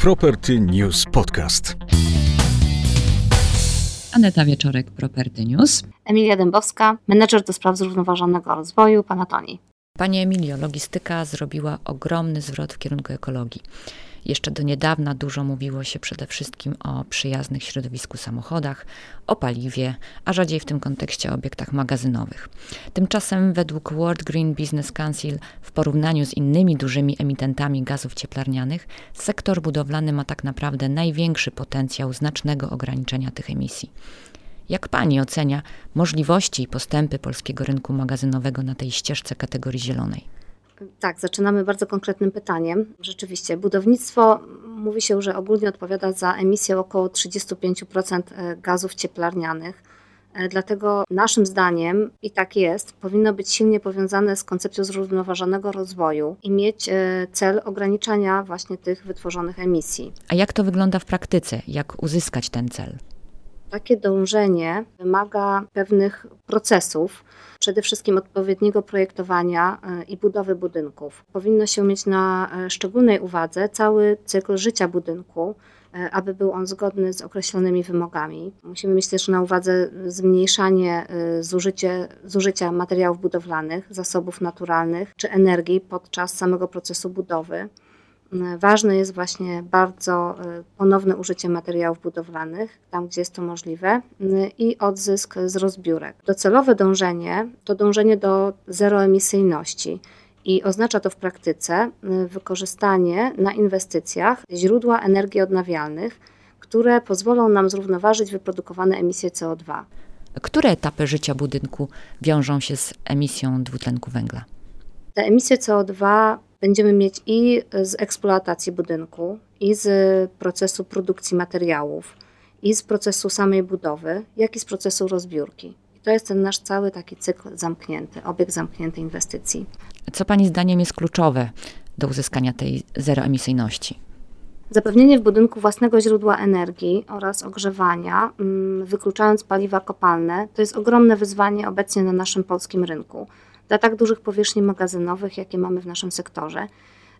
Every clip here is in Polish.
Property News Podcast. Aneta Wieczorek, Property News. Emilia Dębowska, menedżer do spraw zrównoważonego rozwoju Panatoni. Panie Emilio, logistyka zrobiła ogromny zwrot w kierunku ekologii. Jeszcze do niedawna dużo mówiło się przede wszystkim o przyjaznych środowisku samochodach, o paliwie, a rzadziej w tym kontekście o obiektach magazynowych. Tymczasem według World Green Business Council w porównaniu z innymi dużymi emitentami gazów cieplarnianych, sektor budowlany ma tak naprawdę największy potencjał znacznego ograniczenia tych emisji. Jak pani ocenia możliwości i postępy polskiego rynku magazynowego na tej ścieżce kategorii zielonej? Tak, zaczynamy bardzo konkretnym pytaniem. Rzeczywiście, budownictwo mówi się, że ogólnie odpowiada za emisję około 35% e, gazów cieplarnianych. E, dlatego naszym zdaniem, i tak jest, powinno być silnie powiązane z koncepcją zrównoważonego rozwoju i mieć e, cel ograniczania właśnie tych wytworzonych emisji. A jak to wygląda w praktyce? Jak uzyskać ten cel? Takie dążenie wymaga pewnych procesów, przede wszystkim odpowiedniego projektowania e, i budowy budynków. Powinno się mieć na e, szczególnej uwadze cały cykl życia budynku, e, aby był on zgodny z określonymi wymogami. Musimy mieć też na uwadze zmniejszanie zużycie, zużycia materiałów budowlanych, zasobów naturalnych czy energii podczas samego procesu budowy. Ważne jest właśnie bardzo e, ponowne użycie materiałów budowlanych, tam gdzie jest to możliwe, i odzysk z rozbiórek. Docelowe dążenie to dążenie do zeroemisyjności. I oznacza to w praktyce wykorzystanie na inwestycjach źródła energii odnawialnych, które pozwolą nam zrównoważyć wyprodukowane emisje CO2. Które etapy życia budynku wiążą się z emisją dwutlenku węgla? Te emisje CO2 będziemy mieć i z eksploatacji budynku, i z procesu produkcji materiałów, i z procesu samej budowy, jak i z procesu rozbiórki. I to jest ten nasz cały taki cykl zamknięty, obieg zamknięty inwestycji. Co Pani zdaniem jest kluczowe do uzyskania tej zeroemisyjności? Zapewnienie w budynku własnego źródła energii oraz ogrzewania, mm, wykluczając paliwa kopalne, to jest ogromne wyzwanie obecnie na naszym polskim rynku dla tak dużych powierzchni magazynowych, jakie mamy w naszym sektorze.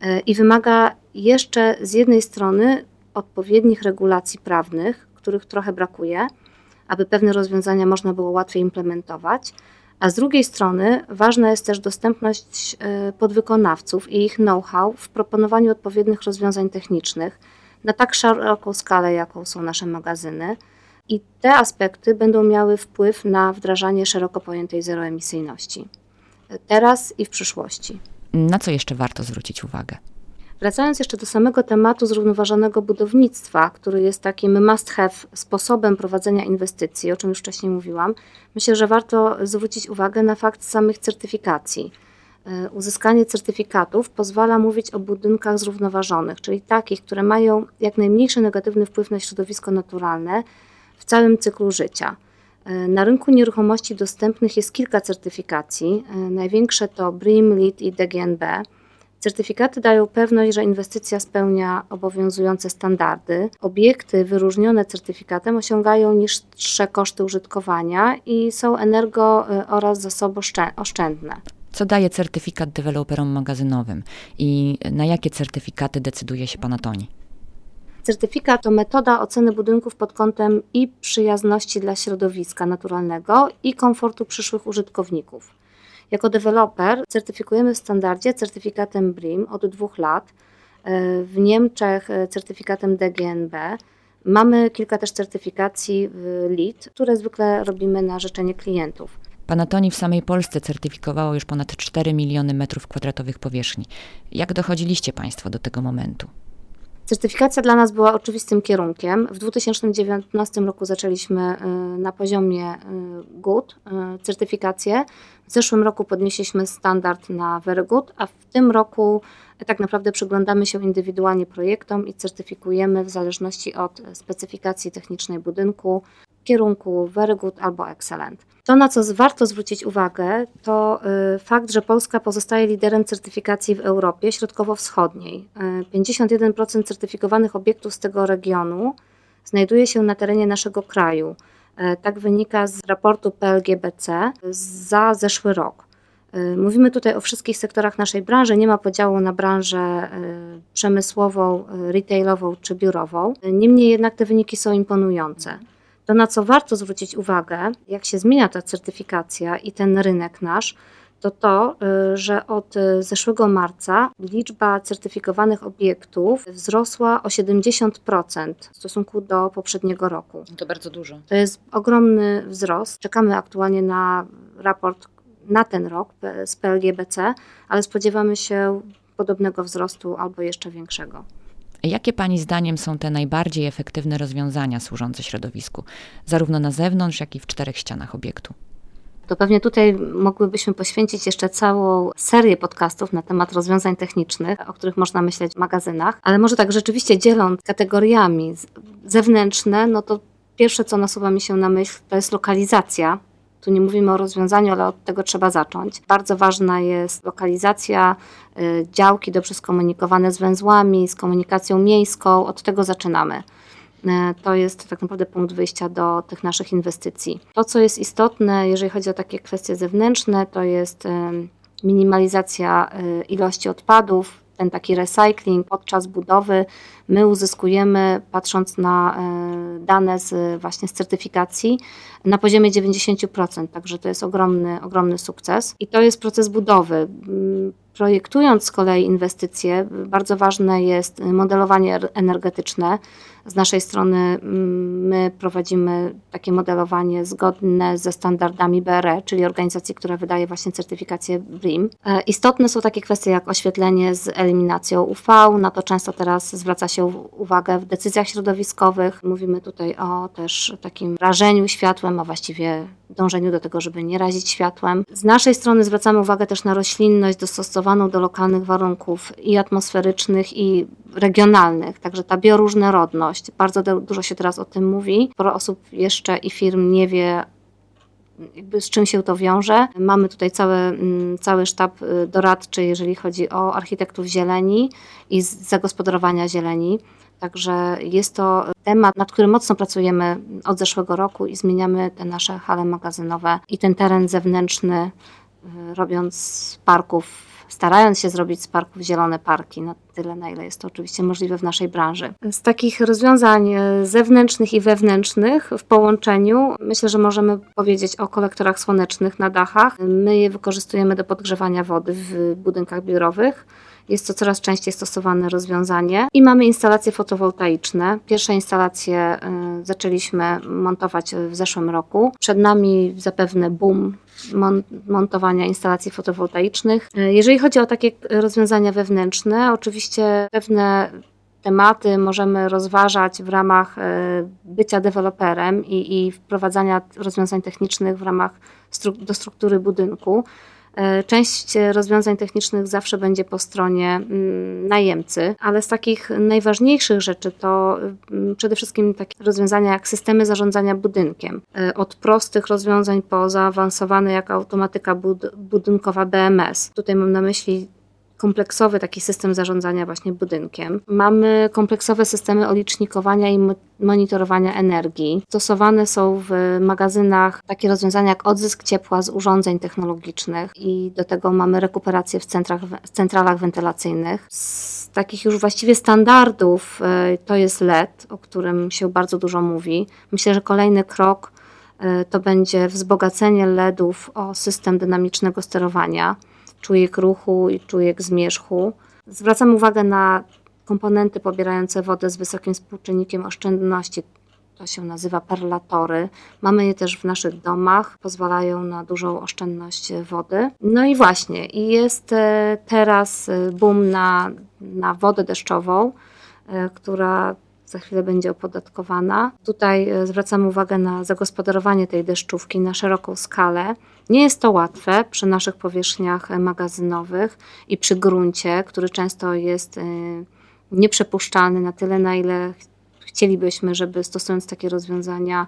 E, I wymaga jeszcze z jednej strony odpowiednich regulacji prawnych, których trochę brakuje, aby pewne rozwiązania można było łatwiej implementować, a z drugiej strony ważna jest też dostępność e, podwykonawców i ich know-how w proponowaniu odpowiednich rozwiązań technicznych na tak szeroką skalę, jaką są nasze magazyny. I te aspekty będą miały wpływ na wdrażanie szeroko pojętej zeroemisyjności teraz i w przyszłości. Na co jeszcze warto zwrócić uwagę? Wracając jeszcze do samego tematu zrównoważonego budownictwa, który jest takim must have sposobem prowadzenia inwestycji, o czym już wcześniej mówiłam, myślę, że warto zwrócić uwagę na fakt samych certyfikacji. E, uzyskanie certyfikatów pozwala mówić o budynkach zrównoważonych, czyli takich, które mają jak najmniejszy negatywny wpływ na środowisko naturalne w całym cyklu życia. Na rynku nieruchomości dostępnych jest kilka certyfikacji. Największe to BREEAM, LEED i DGNB. Certyfikaty dają pewność, że inwestycja spełnia obowiązujące standardy. Obiekty wyróżnione certyfikatem osiągają niższe koszty użytkowania i są energo e, oraz zasoboszczędne. Co daje certyfikat deweloperom magazynowym i na jakie certyfikaty decyduje się Panatoni? Certyfikat to metoda oceny budynków pod kątem i przyjazności dla środowiska naturalnego i komfortu przyszłych użytkowników. Jako deweloper certyfikujemy w standardzie certyfikatem BRIM od dwóch lat, e, w Niemczech e, certyfikatem DGNB. Mamy kilka też certyfikacji LEED, które zwykle robimy na życzenie klientów. Panatoni w samej Polsce certyfikowało już ponad 4 miliony metrów kwadratowych powierzchni. Jak dochodziliście Państwo do tego momentu? Certyfikacja dla nas była oczywistym kierunkiem. W 2019 roku zaczęliśmy y, na poziomie y, Good y, certyfikację. W zeszłym roku podnieśliśmy standard na Very Good, a w tym roku tak naprawdę przyglądamy się indywidualnie projektom i certyfikujemy w zależności od specyfikacji technicznej budynku, kierunku Very Good albo Excellent. To, na co warto zwrócić uwagę, to y, fakt, że Polska pozostaje liderem certyfikacji w Europie Środkowo-Wschodniej. 51% y, certyfikowanych obiektów z tego regionu znajduje się na terenie naszego kraju. Y, tak wynika z raportu PLGBC za zeszły rok. Mówimy tutaj o wszystkich sektorach naszej branży. Nie ma podziału na branżę przemysłową, retailową czy biurową. Niemniej jednak te wyniki są imponujące. To, na co warto zwrócić uwagę, jak się zmienia ta certyfikacja i ten rynek nasz, to to, że od zeszłego marca liczba certyfikowanych obiektów wzrosła o 70% w stosunku do poprzedniego roku. To bardzo dużo. To jest ogromny wzrost. Czekamy aktualnie na raport na ten rok z PLGBC, ale spodziewamy się podobnego wzrostu albo jeszcze większego. Jakie Pani zdaniem są te najbardziej efektywne rozwiązania służące środowisku, zarówno na zewnątrz, jak i w czterech ścianach obiektu? To pewnie tutaj mogłybyśmy poświęcić jeszcze całą serię podcastów na temat rozwiązań technicznych, o których można myśleć w magazynach, ale może tak rzeczywiście dzieląc kategoriami zewnętrzne, no to pierwsze, co nasuwa mi się na myśl, to jest lokalizacja tu nie mówimy o rozwiązaniu, ale od tego trzeba zacząć. Bardzo ważna jest lokalizacja, y, działki dobrze skomunikowane z węzłami, z komunikacją miejską. Od tego zaczynamy. Y, to jest tak naprawdę punkt wyjścia do tych naszych inwestycji. To, co jest istotne, jeżeli chodzi o takie kwestie zewnętrzne, to jest y, minimalizacja ilości odpadów, ten taki recycling podczas budowy my uzyskujemy, patrząc na e, dane z, właśnie z certyfikacji, na poziomie 90%, także to jest ogromny, ogromny sukces. I to jest proces budowy. Mm, projektując z kolei inwestycje, bardzo ważne jest modelowanie energetyczne. Z naszej strony mm, my prowadzimy takie modelowanie zgodne ze standardami BRE, czyli organizacji, która wydaje właśnie certyfikację BRIM. E, istotne są takie kwestie jak oświetlenie z eliminacją UV, na to często teraz zwraca się uwagę w decyzjach środowiskowych. Mówimy tutaj o też takim rażeniu światłem, a właściwie dążeniu do tego, żeby nie razić światłem. Z naszej strony zwracamy uwagę też na roślinność dostosowaną do lokalnych warunków i atmosferycznych, i regionalnych, także ta bioróżnorodność. Bardzo dużo się teraz o tym mówi. Sporo osób jeszcze i firm nie wie, z czym się to wiąże. Mamy tutaj cały, mm, cały sztab y, doradczy, jeżeli chodzi o architektów zieleni i zagospodarowania zieleni. Także jest to temat, nad którym mocno pracujemy od zeszłego roku i zmieniamy te nasze hale magazynowe i ten teren zewnętrzny, y, robiąc parków starając się zrobić z parków zielone parki, na tyle, na ile jest to oczywiście możliwe w naszej branży. Z takich rozwiązań y, zewnętrznych i wewnętrznych w połączeniu myślę, że możemy powiedzieć o kolektorach słonecznych na dachach. My je wykorzystujemy do podgrzewania wody w budynkach biurowych. Jest to coraz częściej stosowane rozwiązanie. I mamy instalacje fotowoltaiczne. Pierwsze instalacje y, zaczęliśmy montować w zeszłym roku. Przed nami zapewne boom montowania instalacji fotowoltaicznych. Y, jeżeli chodzi o takie rozwiązania wewnętrzne, oczywiście pewne tematy możemy rozważać w ramach y, bycia deweloperem i, i wprowadzania rozwiązań technicznych w ramach stru do struktury budynku. E, część rozwiązań technicznych zawsze będzie po stronie mm, najemcy, ale z takich najważniejszych rzeczy to mm, przede wszystkim takie rozwiązania jak systemy zarządzania budynkiem. E, od prostych rozwiązań po zaawansowane jak automatyka bud budynkowa BMS. Tutaj mam na myśli kompleksowy taki system zarządzania właśnie budynkiem. Mamy kompleksowe systemy olicznikowania i monitorowania energii. Stosowane są w magazynach takie rozwiązania jak odzysk ciepła z urządzeń technologicznych i do tego mamy rekuperację w, centrach, w centralach wentylacyjnych. Z takich już właściwie standardów e, to jest LED, o którym się bardzo dużo mówi. Myślę, że kolejny krok e, to będzie wzbogacenie LEDów o system dynamicznego sterowania czujek ruchu i czujek zmierzchu. Zwracam uwagę na komponenty pobierające wodę z wysokim współczynnikiem oszczędności. To się nazywa perlatory. Mamy je też w naszych domach, pozwalają na dużą oszczędność wody. No i właśnie, i jest e, teraz e, boom na, na wodę deszczową, e, która za chwilę będzie opodatkowana. Tutaj zwracamy uwagę na zagospodarowanie tej deszczówki na szeroką skalę. Nie jest to łatwe przy naszych powierzchniach magazynowych i przy gruncie, który często jest y, nieprzepuszczalny na tyle, na ile chcielibyśmy, żeby stosując takie rozwiązania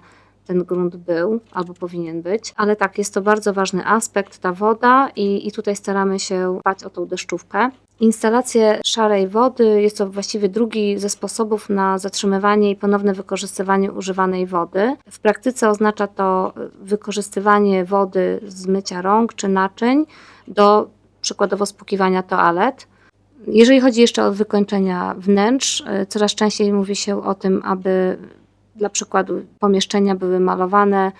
ten grunt był albo powinien być. Ale tak, jest to bardzo ważny aspekt, ta woda i, i tutaj staramy się dbać o tą deszczówkę. Instalacje szarej wody jest to właściwie drugi ze sposobów na zatrzymywanie i ponowne wykorzystywanie używanej wody. W praktyce oznacza to wykorzystywanie wody z mycia rąk czy naczyń do przykładowo spłukiwania toalet. Jeżeli chodzi jeszcze o wykończenia wnętrz, coraz częściej mówi się o tym, aby dla przykładu pomieszczenia były malowane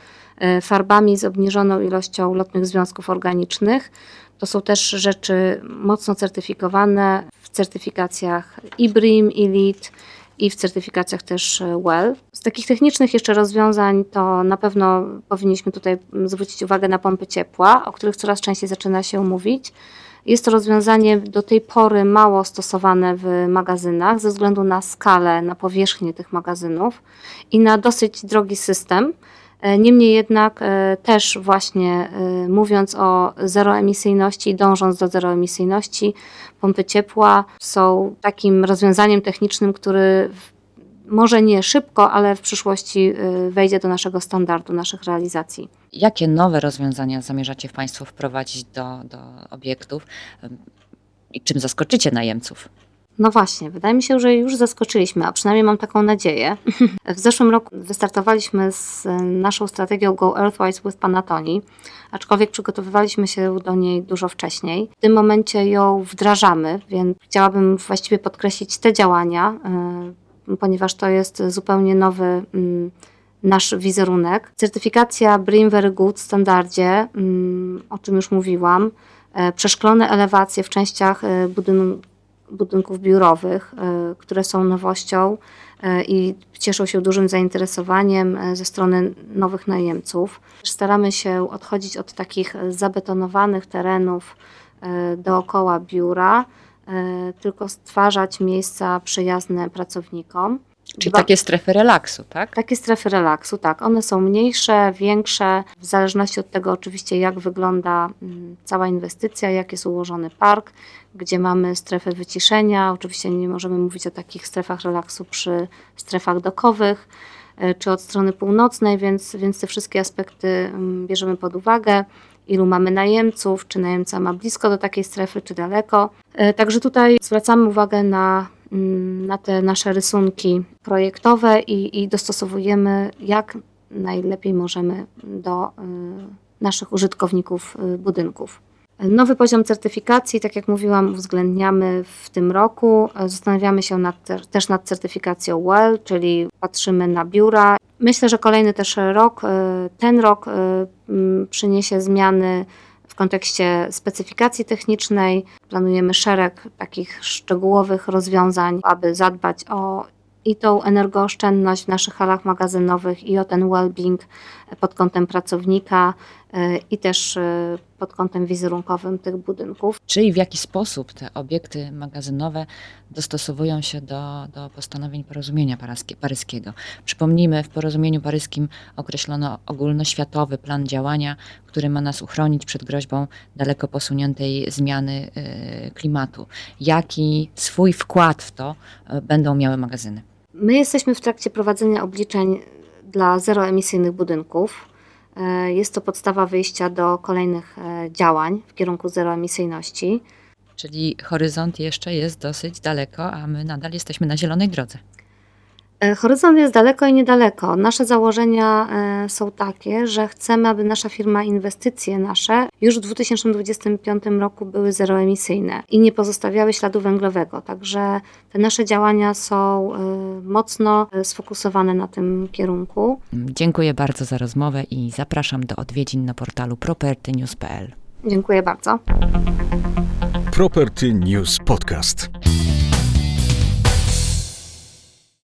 farbami z obniżoną ilością lotnych związków organicznych. To są też rzeczy mocno certyfikowane w certyfikacjach IBRIM, Elite i w certyfikacjach też e, WELL. Z takich technicznych jeszcze rozwiązań to na pewno powinniśmy tutaj zwrócić uwagę na pompy ciepła, o których coraz częściej zaczyna się mówić. Jest to rozwiązanie do tej pory mało stosowane w magazynach ze względu na skalę, na powierzchnię tych magazynów i na dosyć drogi system. E, niemniej jednak e, też właśnie e, mówiąc o zeroemisyjności dążąc do zeroemisyjności, pompy ciepła są takim rozwiązaniem technicznym, który może nie szybko, ale w przyszłości wejdzie do naszego standardu, naszych realizacji. Jakie nowe rozwiązania zamierzacie Państwo wprowadzić do, do obiektów i czym zaskoczycie najemców? No właśnie, wydaje mi się, że już zaskoczyliśmy, a przynajmniej mam taką nadzieję. W zeszłym roku wystartowaliśmy z naszą strategią Go Earthwise with Panatoni, aczkolwiek przygotowywaliśmy się do niej dużo wcześniej. W tym momencie ją wdrażamy, więc chciałabym właściwie podkreślić te działania, ponieważ to jest zupełnie nowy mm, nasz wizerunek. Certyfikacja BREEAM Very Good standardzie, mm, o czym już mówiłam, e, przeszklone elewacje w częściach e, budynku budynków biurowych, e, które są nowością i cieszą się dużym zainteresowaniem ze strony nowych najemców. Staramy się odchodzić od takich zabetonowanych terenów dookoła biura, tylko stwarzać miejsca przyjazne pracownikom. Czyli Dwa. takie strefy relaksu, tak? Takie strefy relaksu, tak. One są mniejsze, większe, w zależności od tego oczywiście, jak wygląda mm, cała inwestycja, jak jest ułożony park, gdzie mamy strefę wyciszenia. Oczywiście nie możemy mówić o takich strefach relaksu przy strefach dokowych e, czy od strony północnej, więc, więc te wszystkie aspekty mm, bierzemy pod uwagę. Ilu mamy najemców, czy najemca ma blisko do takiej strefy, czy daleko. E, także tutaj zwracamy uwagę na Mm, na te nasze rysunki projektowe i, i dostosowujemy jak najlepiej możemy do y, naszych użytkowników y, budynków. Nowy poziom certyfikacji, tak jak mówiłam, uwzględniamy w tym roku. Zastanawiamy się nad, też nad certyfikacją WELL, czyli patrzymy na biura. Myślę, że kolejny też rok, y, ten rok przyniesie zmiany kontekście specyfikacji technicznej planujemy szereg takich szczegółowych rozwiązań, aby zadbać o i tą energooszczędność w naszych halach magazynowych i o ten well-being pod kątem pracownika e, i też e, pod kątem wizerunkowym tych budynków. Czyli w jaki sposób te obiekty magazynowe dostosowują się do, do postanowień porozumienia paryskiego? Przypomnijmy, w porozumieniu paryskim określono ogólnoświatowy plan działania, który ma nas uchronić przed groźbą daleko posuniętej zmiany e, klimatu. Jaki swój wkład w to będą miały magazyny? My jesteśmy w trakcie prowadzenia obliczeń dla zeroemisyjnych budynków. E, jest to podstawa wyjścia do kolejnych e, działań w kierunku zeroemisyjności. Czyli horyzont jeszcze jest dosyć daleko, a my nadal jesteśmy na zielonej drodze. E, horyzont jest daleko i niedaleko. Nasze założenia e, są takie, że chcemy, aby nasza firma, inwestycje nasze już w 2025 roku były zeroemisyjne i nie pozostawiały śladu węglowego. Także te nasze działania są e, mocno sfokusowane na tym kierunku. Dziękuję bardzo za rozmowę i zapraszam do odwiedzin na portalu propertynews.pl. Dziękuję bardzo. Property News Podcast.